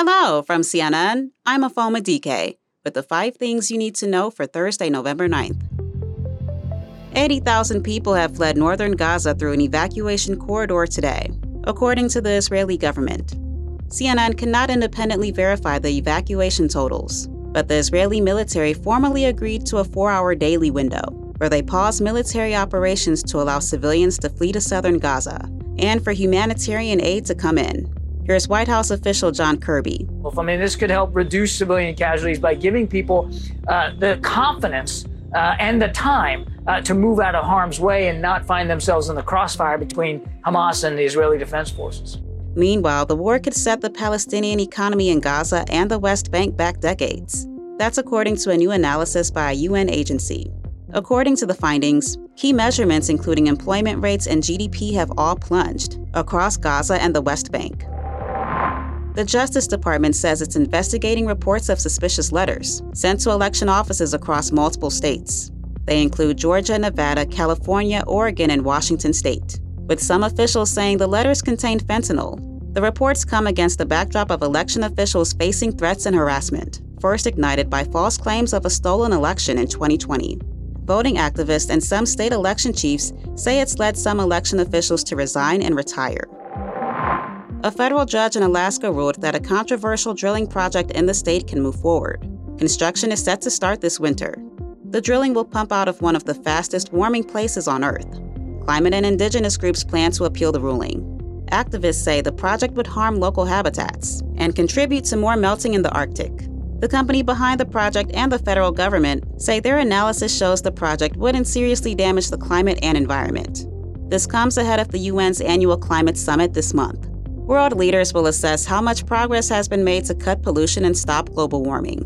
Hello from CNN. I'm Afoma DK with the five things you need to know for Thursday, November 9th. 80,000 people have fled northern Gaza through an evacuation corridor today, according to the Israeli government. CNN cannot independently verify the evacuation totals, but the Israeli military formally agreed to a four hour daily window where they paused military operations to allow civilians to flee to southern Gaza and for humanitarian aid to come in. Here's White House official John Kirby. Well, I mean, this could help reduce civilian casualties by giving people uh, the confidence uh, and the time uh, to move out of harm's way and not find themselves in the crossfire between Hamas and the Israeli Defense Forces. Meanwhile, the war could set the Palestinian economy in Gaza and the West Bank back decades. That's according to a new analysis by a UN agency. According to the findings, key measurements including employment rates and GDP have all plunged across Gaza and the West Bank. The Justice Department says it's investigating reports of suspicious letters sent to election offices across multiple states. They include Georgia, Nevada, California, Oregon, and Washington state, with some officials saying the letters contained fentanyl. The reports come against the backdrop of election officials facing threats and harassment, first ignited by false claims of a stolen election in 2020. Voting activists and some state election chiefs say it's led some election officials to resign and retire. A federal judge in Alaska ruled that a controversial drilling project in the state can move forward. Construction is set to start this winter. The drilling will pump out of one of the fastest warming places on Earth. Climate and indigenous groups plan to appeal the ruling. Activists say the project would harm local habitats and contribute to more melting in the Arctic. The company behind the project and the federal government say their analysis shows the project wouldn't seriously damage the climate and environment. This comes ahead of the UN's annual climate summit this month. World leaders will assess how much progress has been made to cut pollution and stop global warming.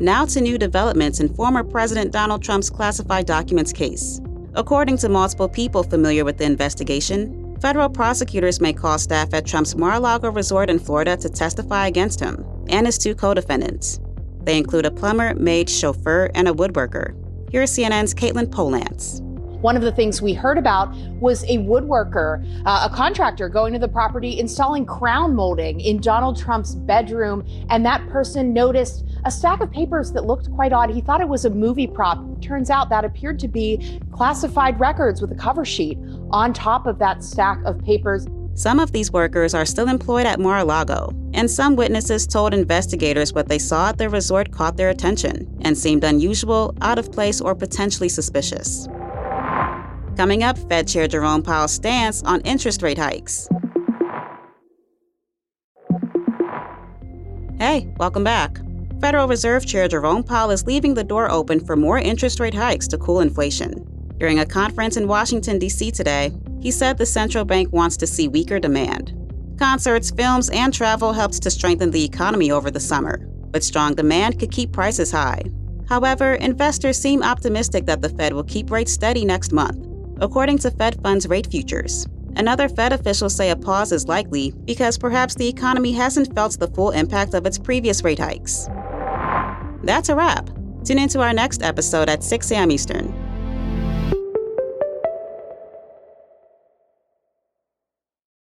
Now to new developments in former President Donald Trump's classified documents case. According to multiple people familiar with the investigation, federal prosecutors may call staff at Trump's Mar-a-Lago resort in Florida to testify against him and his two co-defendants. They include a plumber, maid, chauffeur, and a woodworker. Here's CNN's Katelyn Polantz. One of the things we heard about was a woodworker, uh, a contractor going to the property installing crown molding in Donald Trump's bedroom, and that person noticed a stack of papers that looked quite odd. He thought it was a movie prop. Turns out that appeared to be classified records with a cover sheet on top of that stack of papers. Some of these workers are still employed at Mar a Lago, and some witnesses told investigators what they saw at the resort caught their attention and seemed unusual, out of place, or potentially suspicious. Coming up, Fed Chair Jerome Powell's stance on interest rate hikes. Hey, welcome back. Federal Reserve Chair Jerome Powell is leaving the door open for more interest rate hikes to cool inflation. During a conference in Washington, D.C. today, he said the central bank wants to see weaker demand. Concerts, films, and travel helped to strengthen the economy over the summer, but strong demand could keep prices high. However, investors seem optimistic that the Fed will keep rates steady next month according to Fed funds rate futures. Another Fed officials say a pause is likely because perhaps the economy hasn't felt the full impact of its previous rate hikes. That's a wrap. Tune into our next episode at 6 a.m. Eastern.